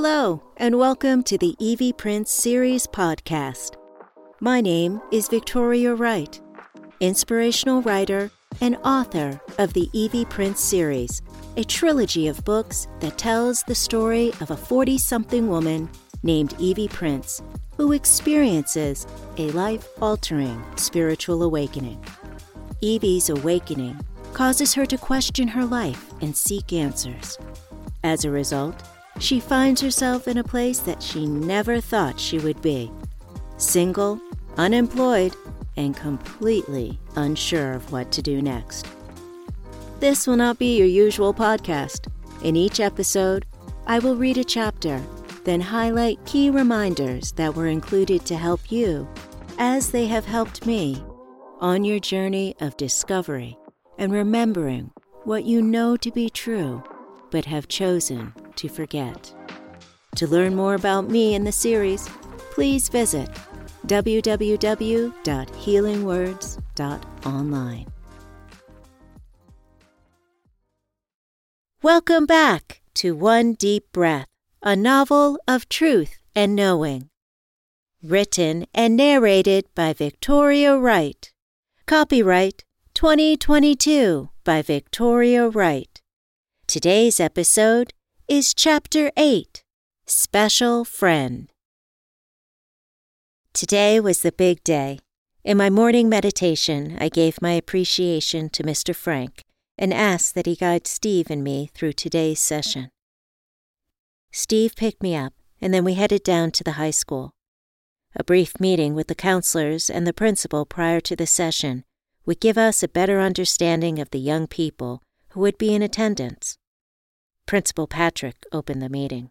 Hello, and welcome to the Evie Prince Series podcast. My name is Victoria Wright, inspirational writer and author of the Evie Prince series, a trilogy of books that tells the story of a 40 something woman named Evie Prince who experiences a life altering spiritual awakening. Evie's awakening causes her to question her life and seek answers. As a result, she finds herself in a place that she never thought she would be single, unemployed, and completely unsure of what to do next. This will not be your usual podcast. In each episode, I will read a chapter, then highlight key reminders that were included to help you, as they have helped me, on your journey of discovery and remembering what you know to be true but have chosen to forget. To learn more about me in the series, please visit www.healingwords.online. Welcome back to One Deep Breath, a novel of truth and knowing. Written and narrated by Victoria Wright. Copyright 2022 by Victoria Wright. Today's episode is Chapter 8 Special Friend. Today was the big day. In my morning meditation, I gave my appreciation to Mr. Frank and asked that he guide Steve and me through today's session. Steve picked me up, and then we headed down to the high school. A brief meeting with the counselors and the principal prior to the session would give us a better understanding of the young people who would be in attendance. Principal Patrick opened the meeting.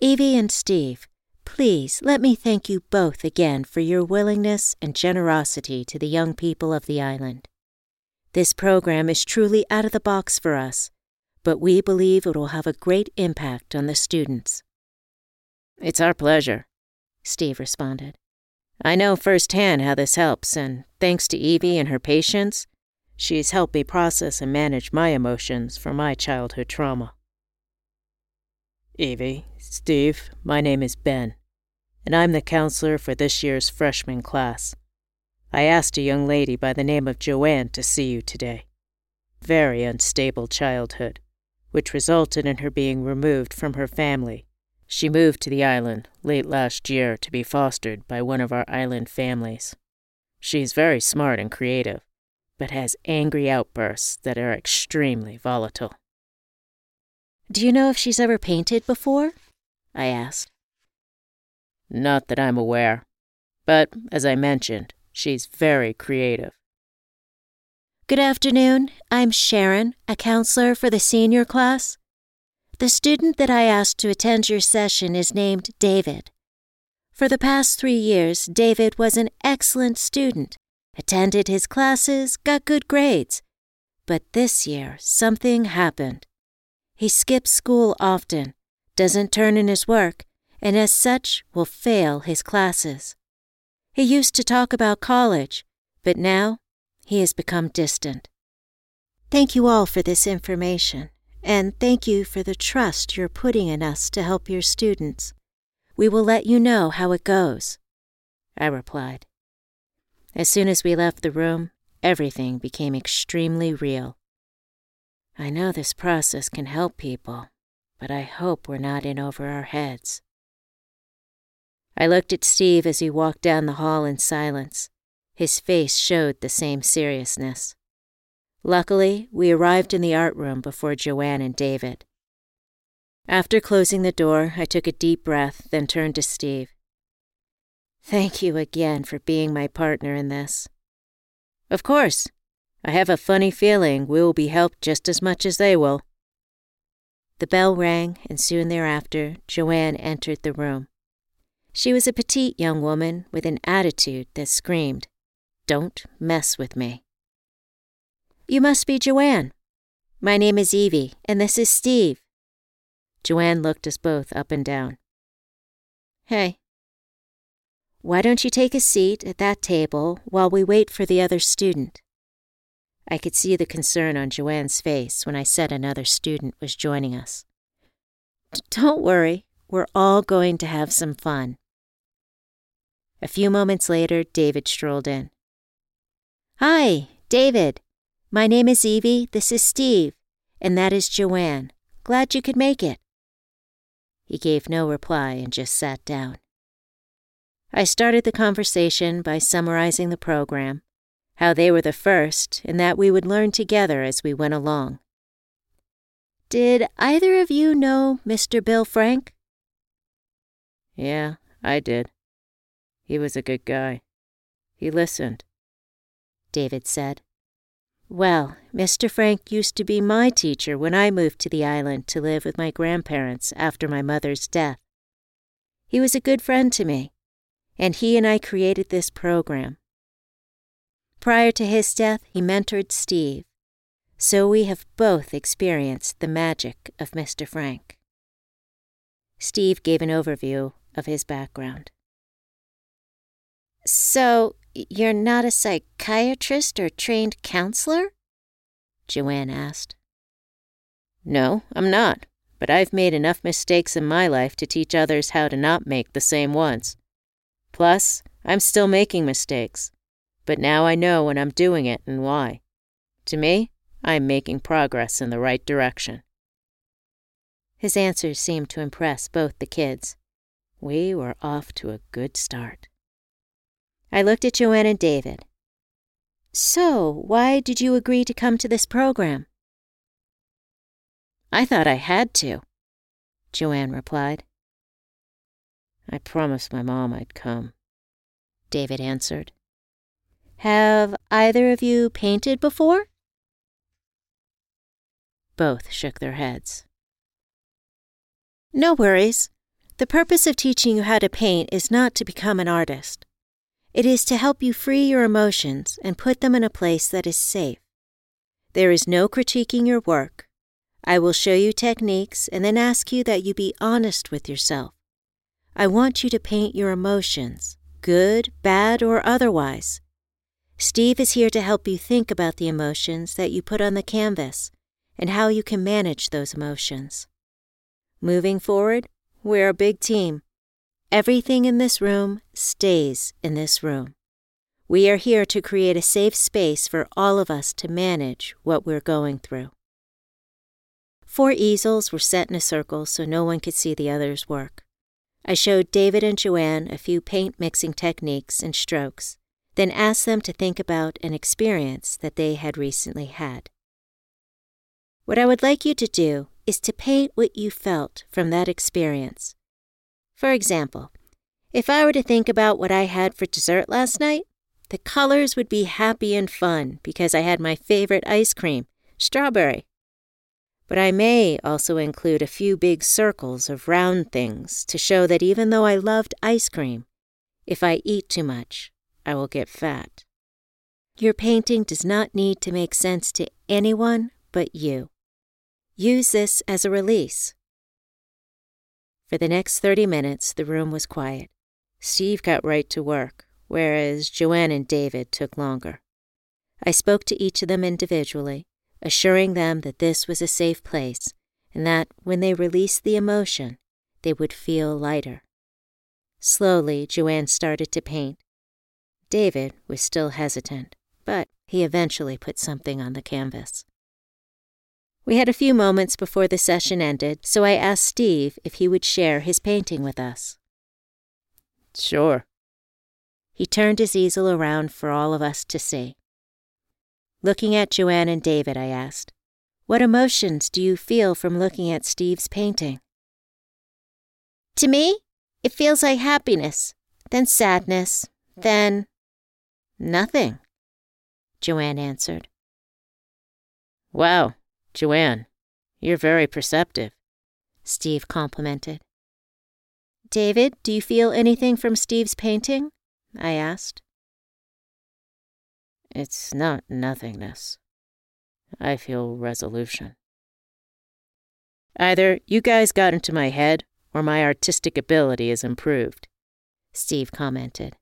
Evie and Steve, please let me thank you both again for your willingness and generosity to the young people of the island. This program is truly out of the box for us, but we believe it will have a great impact on the students. It's our pleasure, Steve responded. I know firsthand how this helps, and thanks to Evie and her patience, she's helped me process and manage my emotions from my childhood trauma. Evie, Steve, my name is Ben, and I'm the counselor for this year's freshman class. I asked a young lady by the name of Joanne to see you today. Very unstable childhood, which resulted in her being removed from her family she moved to the island late last year to be fostered by one of our island families. She's very smart and creative, but has angry outbursts that are extremely volatile. Do you know if she's ever painted before? I asked. Not that I'm aware, but as I mentioned, she's very creative. Good afternoon. I'm Sharon, a counselor for the senior class. The student that I asked to attend your session is named David. For the past three years, David was an excellent student, attended his classes, got good grades. But this year, something happened. He skips school often, doesn't turn in his work, and as such will fail his classes. He used to talk about college, but now he has become distant. Thank you all for this information and thank you for the trust you're putting in us to help your students. We will let you know how it goes. I replied. As soon as we left the room, everything became extremely real. I know this process can help people, but I hope we're not in over our heads. I looked at Steve as he walked down the hall in silence. His face showed the same seriousness. Luckily, we arrived in the art room before Joanne and David. After closing the door, I took a deep breath, then turned to Steve. Thank you again for being my partner in this. Of course. I have a funny feeling we will be helped just as much as they will. The bell rang, and soon thereafter, Joanne entered the room. She was a petite young woman with an attitude that screamed, Don't mess with me. You must be Joanne. My name is Evie, and this is Steve. Joanne looked us both up and down. Hey. Why don't you take a seat at that table while we wait for the other student? I could see the concern on Joanne's face when I said another student was joining us. Don't worry, we're all going to have some fun. A few moments later, David strolled in. Hi, David. My name is Evie, this is Steve, and that is Joanne. Glad you could make it. He gave no reply and just sat down. I started the conversation by summarizing the program, how they were the first, and that we would learn together as we went along. Did either of you know Mr. Bill Frank? Yeah, I did. He was a good guy. He listened. David said. Well, Mr. Frank used to be my teacher when I moved to the island to live with my grandparents after my mother's death. He was a good friend to me, and he and I created this program. Prior to his death, he mentored Steve, so we have both experienced the magic of Mr. Frank. Steve gave an overview of his background. So, you're not a psychiatrist or trained counselor? Joanne asked. No, I'm not, but I've made enough mistakes in my life to teach others how to not make the same ones. Plus, I'm still making mistakes, but now I know when I'm doing it and why. To me, I'm making progress in the right direction. His answers seemed to impress both the kids. We were off to a good start. I looked at Joanne and David. So, why did you agree to come to this program? I thought I had to, Joanne replied. I promised my mom I'd come, David answered. Have either of you painted before? Both shook their heads. No worries. The purpose of teaching you how to paint is not to become an artist. It is to help you free your emotions and put them in a place that is safe. There is no critiquing your work. I will show you techniques and then ask you that you be honest with yourself. I want you to paint your emotions, good, bad, or otherwise. Steve is here to help you think about the emotions that you put on the canvas and how you can manage those emotions. Moving forward, we're a big team. Everything in this room stays in this room. We are here to create a safe space for all of us to manage what we're going through. Four easels were set in a circle so no one could see the other's work. I showed David and Joanne a few paint mixing techniques and strokes, then asked them to think about an experience that they had recently had. What I would like you to do is to paint what you felt from that experience for example, if I were to think about what I had for dessert last night, the colors would be happy and fun because I had my favorite ice cream, strawberry. But I may also include a few big circles of round things to show that even though I loved ice cream, if I eat too much, I will get fat. Your painting does not need to make sense to anyone but you. Use this as a release. For the next 30 minutes, the room was quiet. Steve got right to work, whereas Joanne and David took longer. I spoke to each of them individually, assuring them that this was a safe place and that when they released the emotion, they would feel lighter. Slowly, Joanne started to paint. David was still hesitant, but he eventually put something on the canvas. We had a few moments before the session ended, so I asked Steve if he would share his painting with us. Sure. He turned his easel around for all of us to see. Looking at Joanne and David, I asked, What emotions do you feel from looking at Steve's painting? To me, it feels like happiness, then sadness, then nothing, Joanne answered. Wow, Joanne, you're very perceptive, Steve complimented. David, do you feel anything from Steve's painting? I asked. It's not nothingness. I feel resolution. Either you guys got into my head or my artistic ability is improved, Steve commented.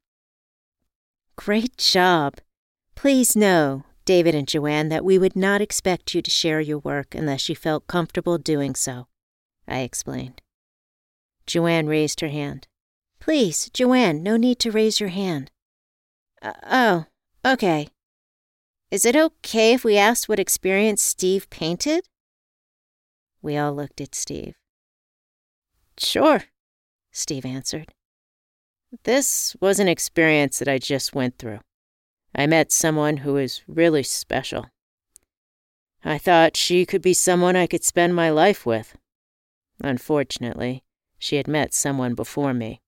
Great job. Please know David and Joanne, that we would not expect you to share your work unless you felt comfortable doing so. I explained. Joanne raised her hand. Please, Joanne, no need to raise your hand. Uh, oh, okay. Is it okay if we asked what experience Steve painted? We all looked at Steve. Sure, Steve answered. This was an experience that I just went through. I met someone who was really special. I thought she could be someone I could spend my life with. Unfortunately, she had met someone before me.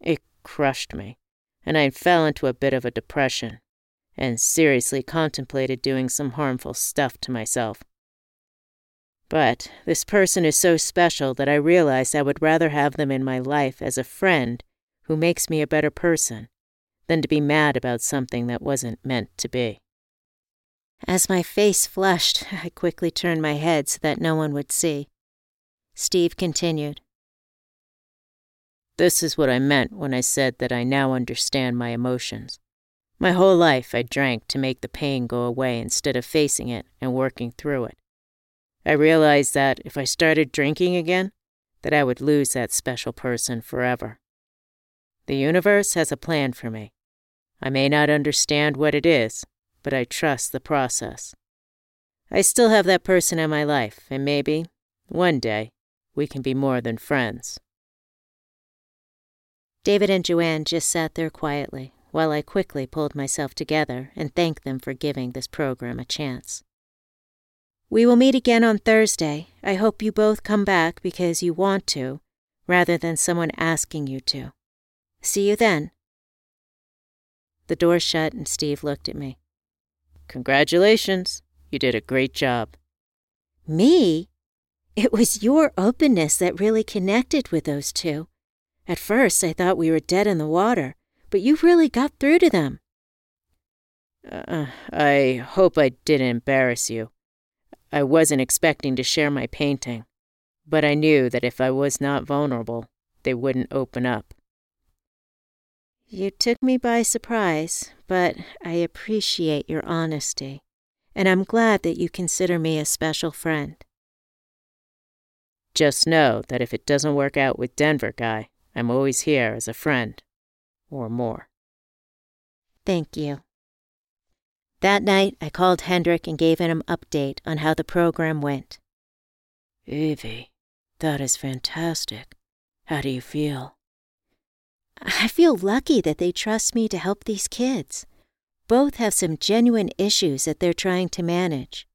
It crushed me, and I fell into a bit of a depression and seriously contemplated doing some harmful stuff to myself. But this person is so special that I realized I would rather have them in my life as a friend who makes me a better person than to be mad about something that wasn't meant to be. As my face flushed, I quickly turned my head so that no one would see. Steve continued. This is what I meant when I said that I now understand my emotions. My whole life I drank to make the pain go away instead of facing it and working through it. I realized that if I started drinking again, that I would lose that special person forever. The universe has a plan for me. I may not understand what it is, but I trust the process. I still have that person in my life, and maybe, one day, we can be more than friends. David and Joanne just sat there quietly while I quickly pulled myself together and thanked them for giving this program a chance. We will meet again on Thursday. I hope you both come back because you want to, rather than someone asking you to. See you then. The door shut and Steve looked at me. Congratulations. You did a great job. Me? It was your openness that really connected with those two. At first, I thought we were dead in the water, but you really got through to them. Uh, I hope I didn't embarrass you. I wasn't expecting to share my painting, but I knew that if I was not vulnerable, they wouldn't open up. You took me by surprise, but I appreciate your honesty, and I'm glad that you consider me a special friend. Just know that if it doesn't work out with Denver guy, I'm always here as a friend, or more. Thank you. That night, I called Hendrix and gave him an update on how the program went. Evie, that is fantastic. How do you feel? I feel lucky that they trust me to help these kids. Both have some genuine issues that they're trying to manage.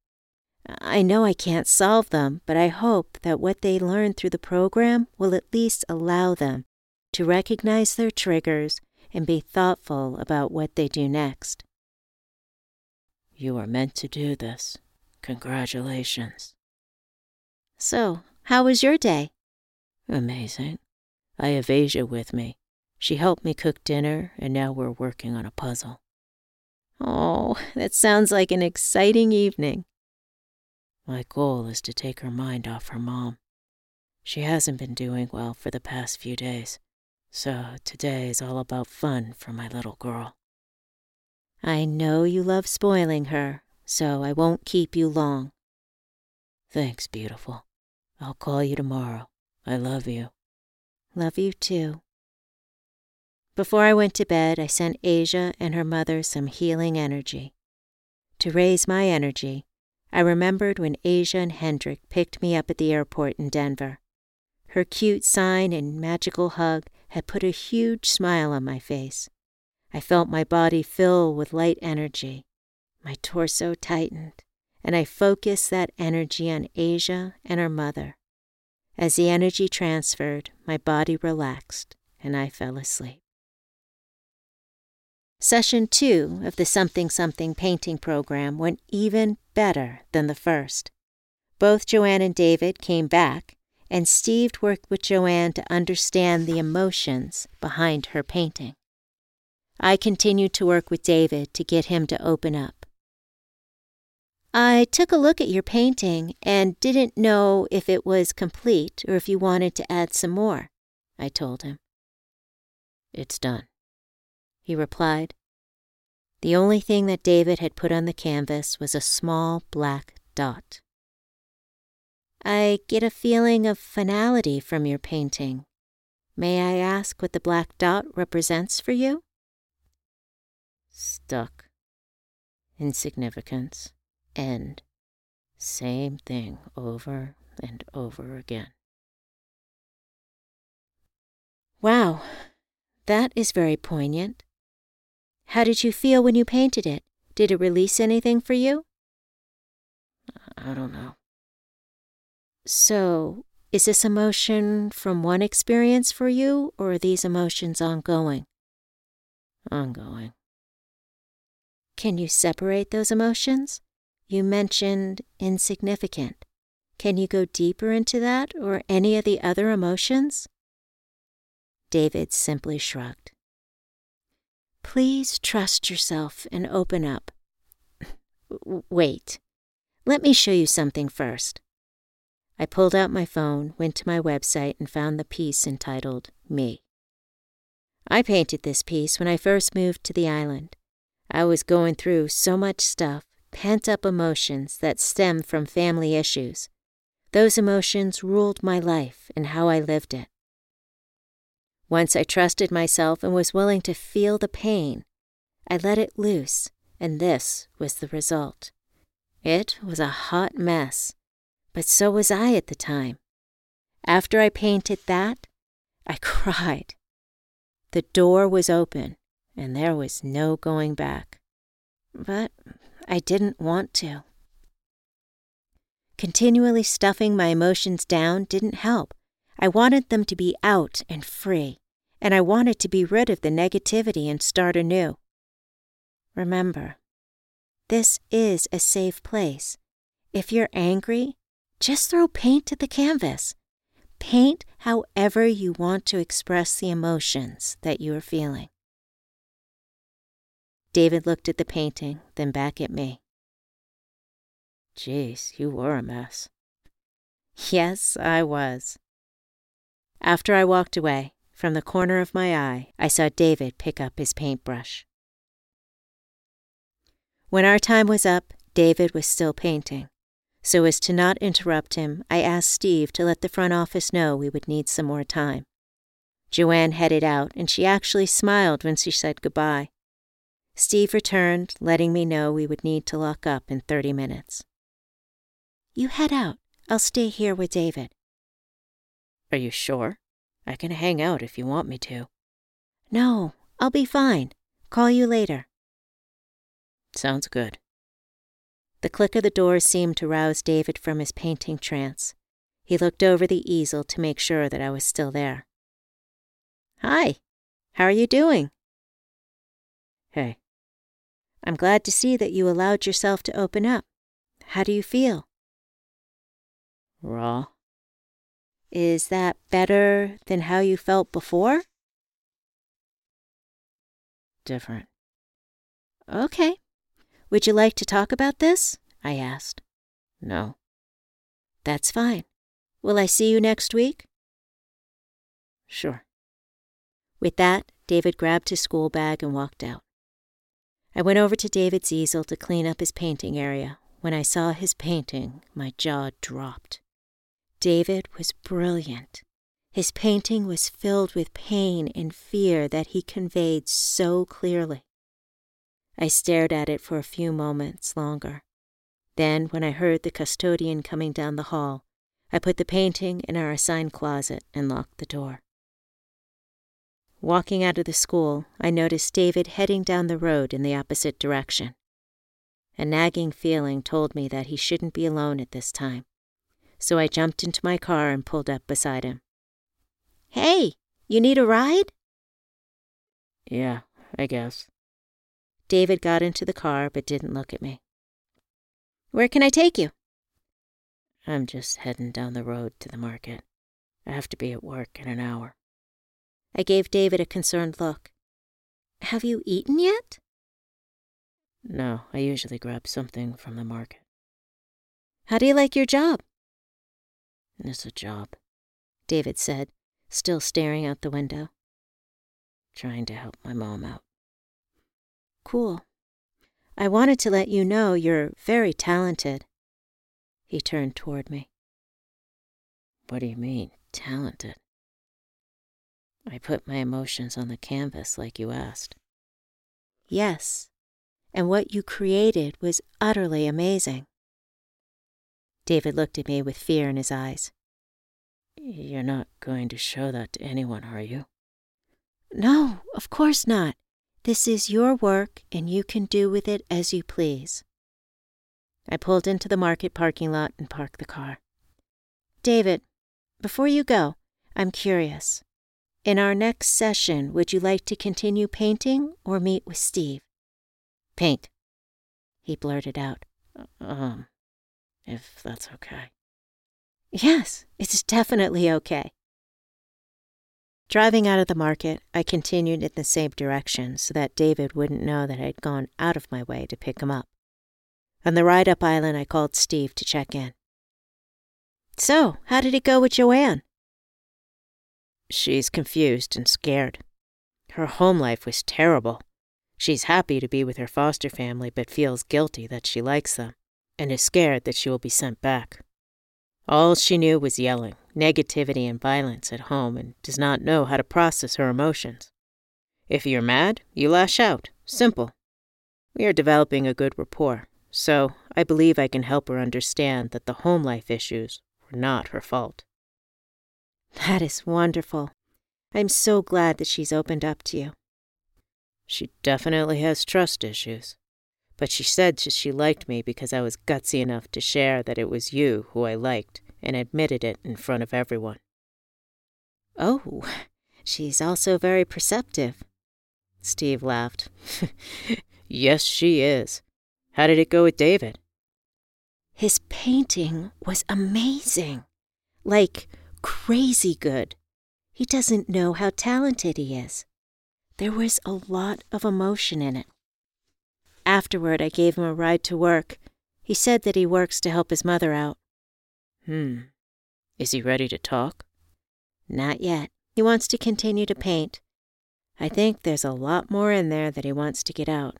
I know I can't solve them, but I hope that what they learn through the program will at least allow them to recognize their triggers and be thoughtful about what they do next. You are meant to do this. Congratulations. So, how was your day? Amazing. I have Aja with me. She helped me cook dinner, and now we're working on a puzzle. Oh, that sounds like an exciting evening. My goal is to take her mind off her mom. She hasn't been doing well for the past few days, so today is all about fun for my little girl. I know you love spoiling her, so I won't keep you long. Thanks, beautiful. I'll call you tomorrow. I love you. Love you too. Before I went to bed, I sent Aja and her mother some healing energy. To raise my energy, I remembered when Aja and Hendrix picked me up at the airport in Denver. Her cute sign and magical hug had put a huge smile on my face. I felt my body fill with light energy. My torso tightened, and I focused that energy on Aja and her mother. As the energy transferred, my body relaxed, and I fell asleep. Session two of the Something Something painting program went even better than the first. Both Joanne and David came back, and Steve worked with Joanne to understand the emotions behind her painting. I continued to work with David to get him to open up. I took a look at your painting and didn't know if it was complete or if you wanted to add some more, I told him. It's done he replied. The only thing that David had put on the canvas was a small black dot. I get a feeling of finality from your painting. May I ask what the black dot represents for you? Stuck. Insignificance. End. Same thing over and over again. Wow, that is very poignant. How did you feel when you painted it? Did it release anything for you? I don't know. So, is this emotion from one experience for you, or are these emotions ongoing? Ongoing. Can you separate those emotions? You mentioned insignificant. Can you go deeper into that or any of the other emotions? David simply shrugged. Please trust yourself and open up. Wait. Let me show you something first. I pulled out my phone, went to my website, and found the piece entitled Me. I painted this piece when I first moved to the island. I was going through so much stuff, pent up emotions that stemmed from family issues. Those emotions ruled my life and how I lived it. Once I trusted myself and was willing to feel the pain, I let it loose, and this was the result. It was a hot mess, but so was I at the time. After I painted that, I cried. The door was open, and there was no going back. But I didn't want to. Continually stuffing my emotions down didn't help. I wanted them to be out and free, and I wanted to be rid of the negativity and start anew. Remember, this is a safe place. If you're angry, just throw paint at the canvas. Paint however you want to express the emotions that you are feeling. David looked at the painting, then back at me. Jeez, you were a mess. Yes, I was. After I walked away, from the corner of my eye, I saw David pick up his paintbrush. When our time was up, David was still painting. So as to not interrupt him, I asked Steve to let the front office know we would need some more time. Joanne headed out, and she actually smiled when she said goodbye. Steve returned, letting me know we would need to lock up in 30 minutes. You head out. I'll stay here with David. Are you sure? I can hang out if you want me to. No, I'll be fine. Call you later. Sounds good. The click of the door seemed to rouse David from his painting trance. He looked over the easel to make sure that I was still there. Hi, how are you doing? Hey. I'm glad to see that you allowed yourself to open up. How do you feel? Raw. Is that better than how you felt before? Different. Okay. Would you like to talk about this? I asked. No. That's fine. Will I see you next week? Sure. With that, David grabbed his school bag and walked out. I went over to David's easel to clean up his painting area. When I saw his painting, my jaw dropped. David was brilliant. His painting was filled with pain and fear that he conveyed so clearly. I stared at it for a few moments longer. Then, when I heard the custodian coming down the hall, I put the painting in our assigned closet and locked the door. Walking out of the school, I noticed David heading down the road in the opposite direction. A nagging feeling told me that he shouldn't be alone at this time so I jumped into my car and pulled up beside him. Hey, you need a ride? Yeah, I guess. David got into the car but didn't look at me. Where can I take you? I'm just heading down the road to the market. I have to be at work in an hour. I gave David a concerned look. Have you eaten yet? No, I usually grab something from the market. How do you like your job? It's a job, David said, still staring out the window. Trying to help my mom out. Cool. I wanted to let you know you're very talented. He turned toward me. What do you mean, talented? I put my emotions on the canvas like you asked. Yes, and what you created was utterly amazing. David looked at me with fear in his eyes. You're not going to show that to anyone, are you? No, of course not. This is your work, and you can do with it as you please. I pulled into the market parking lot and parked the car. David, before you go, I'm curious. In our next session, would you like to continue painting or meet with Steve? Paint, he blurted out. Um, if that's okay. Yes, it's definitely okay. Driving out of the market, I continued in the same direction so that David wouldn't know that I'd gone out of my way to pick him up. On the ride up island, I called Steve to check in. So, how did it go with Joanne? She's confused and scared. Her home life was terrible. She's happy to be with her foster family, but feels guilty that she likes them, and is scared that she will be sent back. All she knew was yelling, negativity, and violence at home, and does not know how to process her emotions. If you're mad, you lash out. Simple. We are developing a good rapport, so I believe I can help her understand that the home life issues were not her fault. That is wonderful. I'm so glad that she's opened up to you. She definitely has trust issues. But she said she liked me because I was gutsy enough to share that it was you who I liked and admitted it in front of everyone. Oh, she's also very perceptive. Steve laughed. yes, she is. How did it go with David? His painting was amazing. Like, crazy good. He doesn't know how talented he is. There was a lot of emotion in it. Afterward, I gave him a ride to work. He said that he works to help his mother out. Hmm. Is he ready to talk? Not yet. He wants to continue to paint. I think there's a lot more in there that he wants to get out.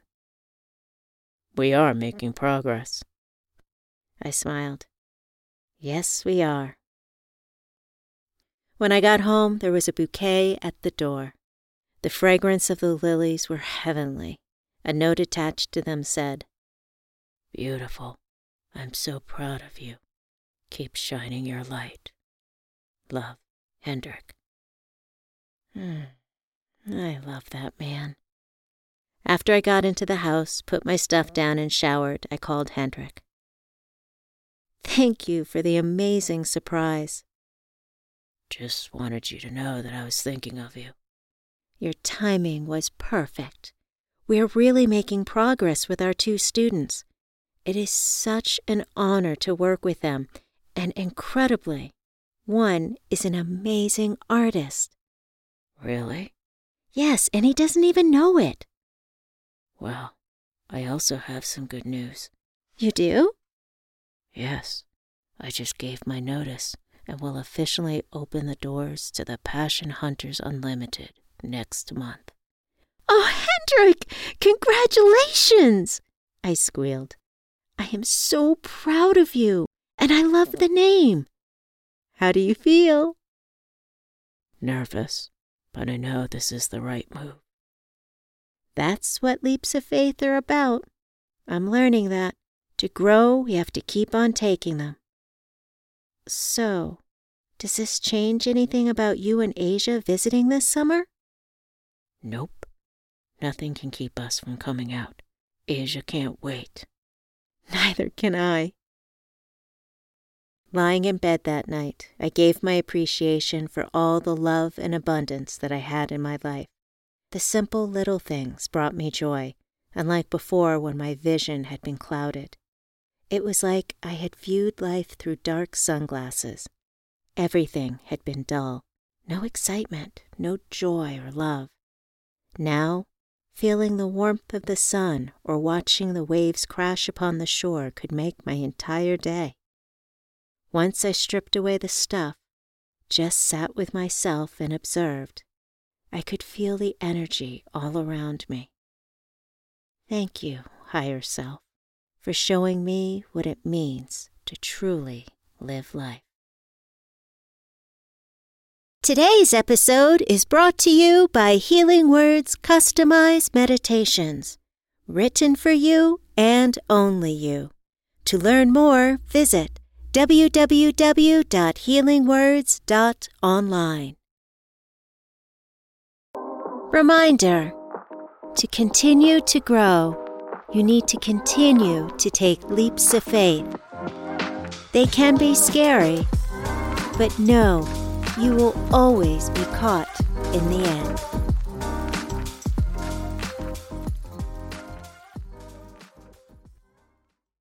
We are making progress. I smiled. Yes, we are. When I got home, there was a bouquet at the door. The fragrance of the lilies were heavenly. A note attached to them said, Beautiful. I'm so proud of you. Keep shining your light. Love, Hendrix. Hmm. I love that man. After I got into the house, put my stuff down, and showered, I called Hendrix. Thank you for the amazing surprise. Just wanted you to know that I was thinking of you. Your timing was perfect. We're really making progress with our two students. It is such an honor to work with them, and incredibly, one is an amazing artist. Really? Yes, and he doesn't even know it. Well, I also have some good news. You do? Yes. I just gave my notice and will officially open the doors to the Passion Hunters Unlimited next month. Oh, Hendrix, congratulations! I squealed. I am so proud of you, and I love the name. How do you feel? Nervous, but I know this is the right move. That's what leaps of faith are about. I'm learning that. To grow, we have to keep on taking them. So, does this change anything about you and Aja visiting this summer? Nope. Nothing can keep us from coming out. Aja can't wait. Neither can I. Lying in bed that night, I gave my appreciation for all the love and abundance that I had in my life. The simple little things brought me joy, unlike before when my vision had been clouded. It was like I had viewed life through dark sunglasses. Everything had been dull, no excitement, no joy or love. Now, feeling the warmth of the sun or watching the waves crash upon the shore could make my entire day. Once I stripped away the stuff, just sat with myself and observed, I could feel the energy all around me. Thank you, higher self, for showing me what it means to truly live life. Today's episode is brought to you by Healing Words Customized Meditations, written for you and only you. To learn more, visit www.healingwords.online. Reminder To continue to grow, you need to continue to take leaps of faith. They can be scary, but know you will always be caught in the end.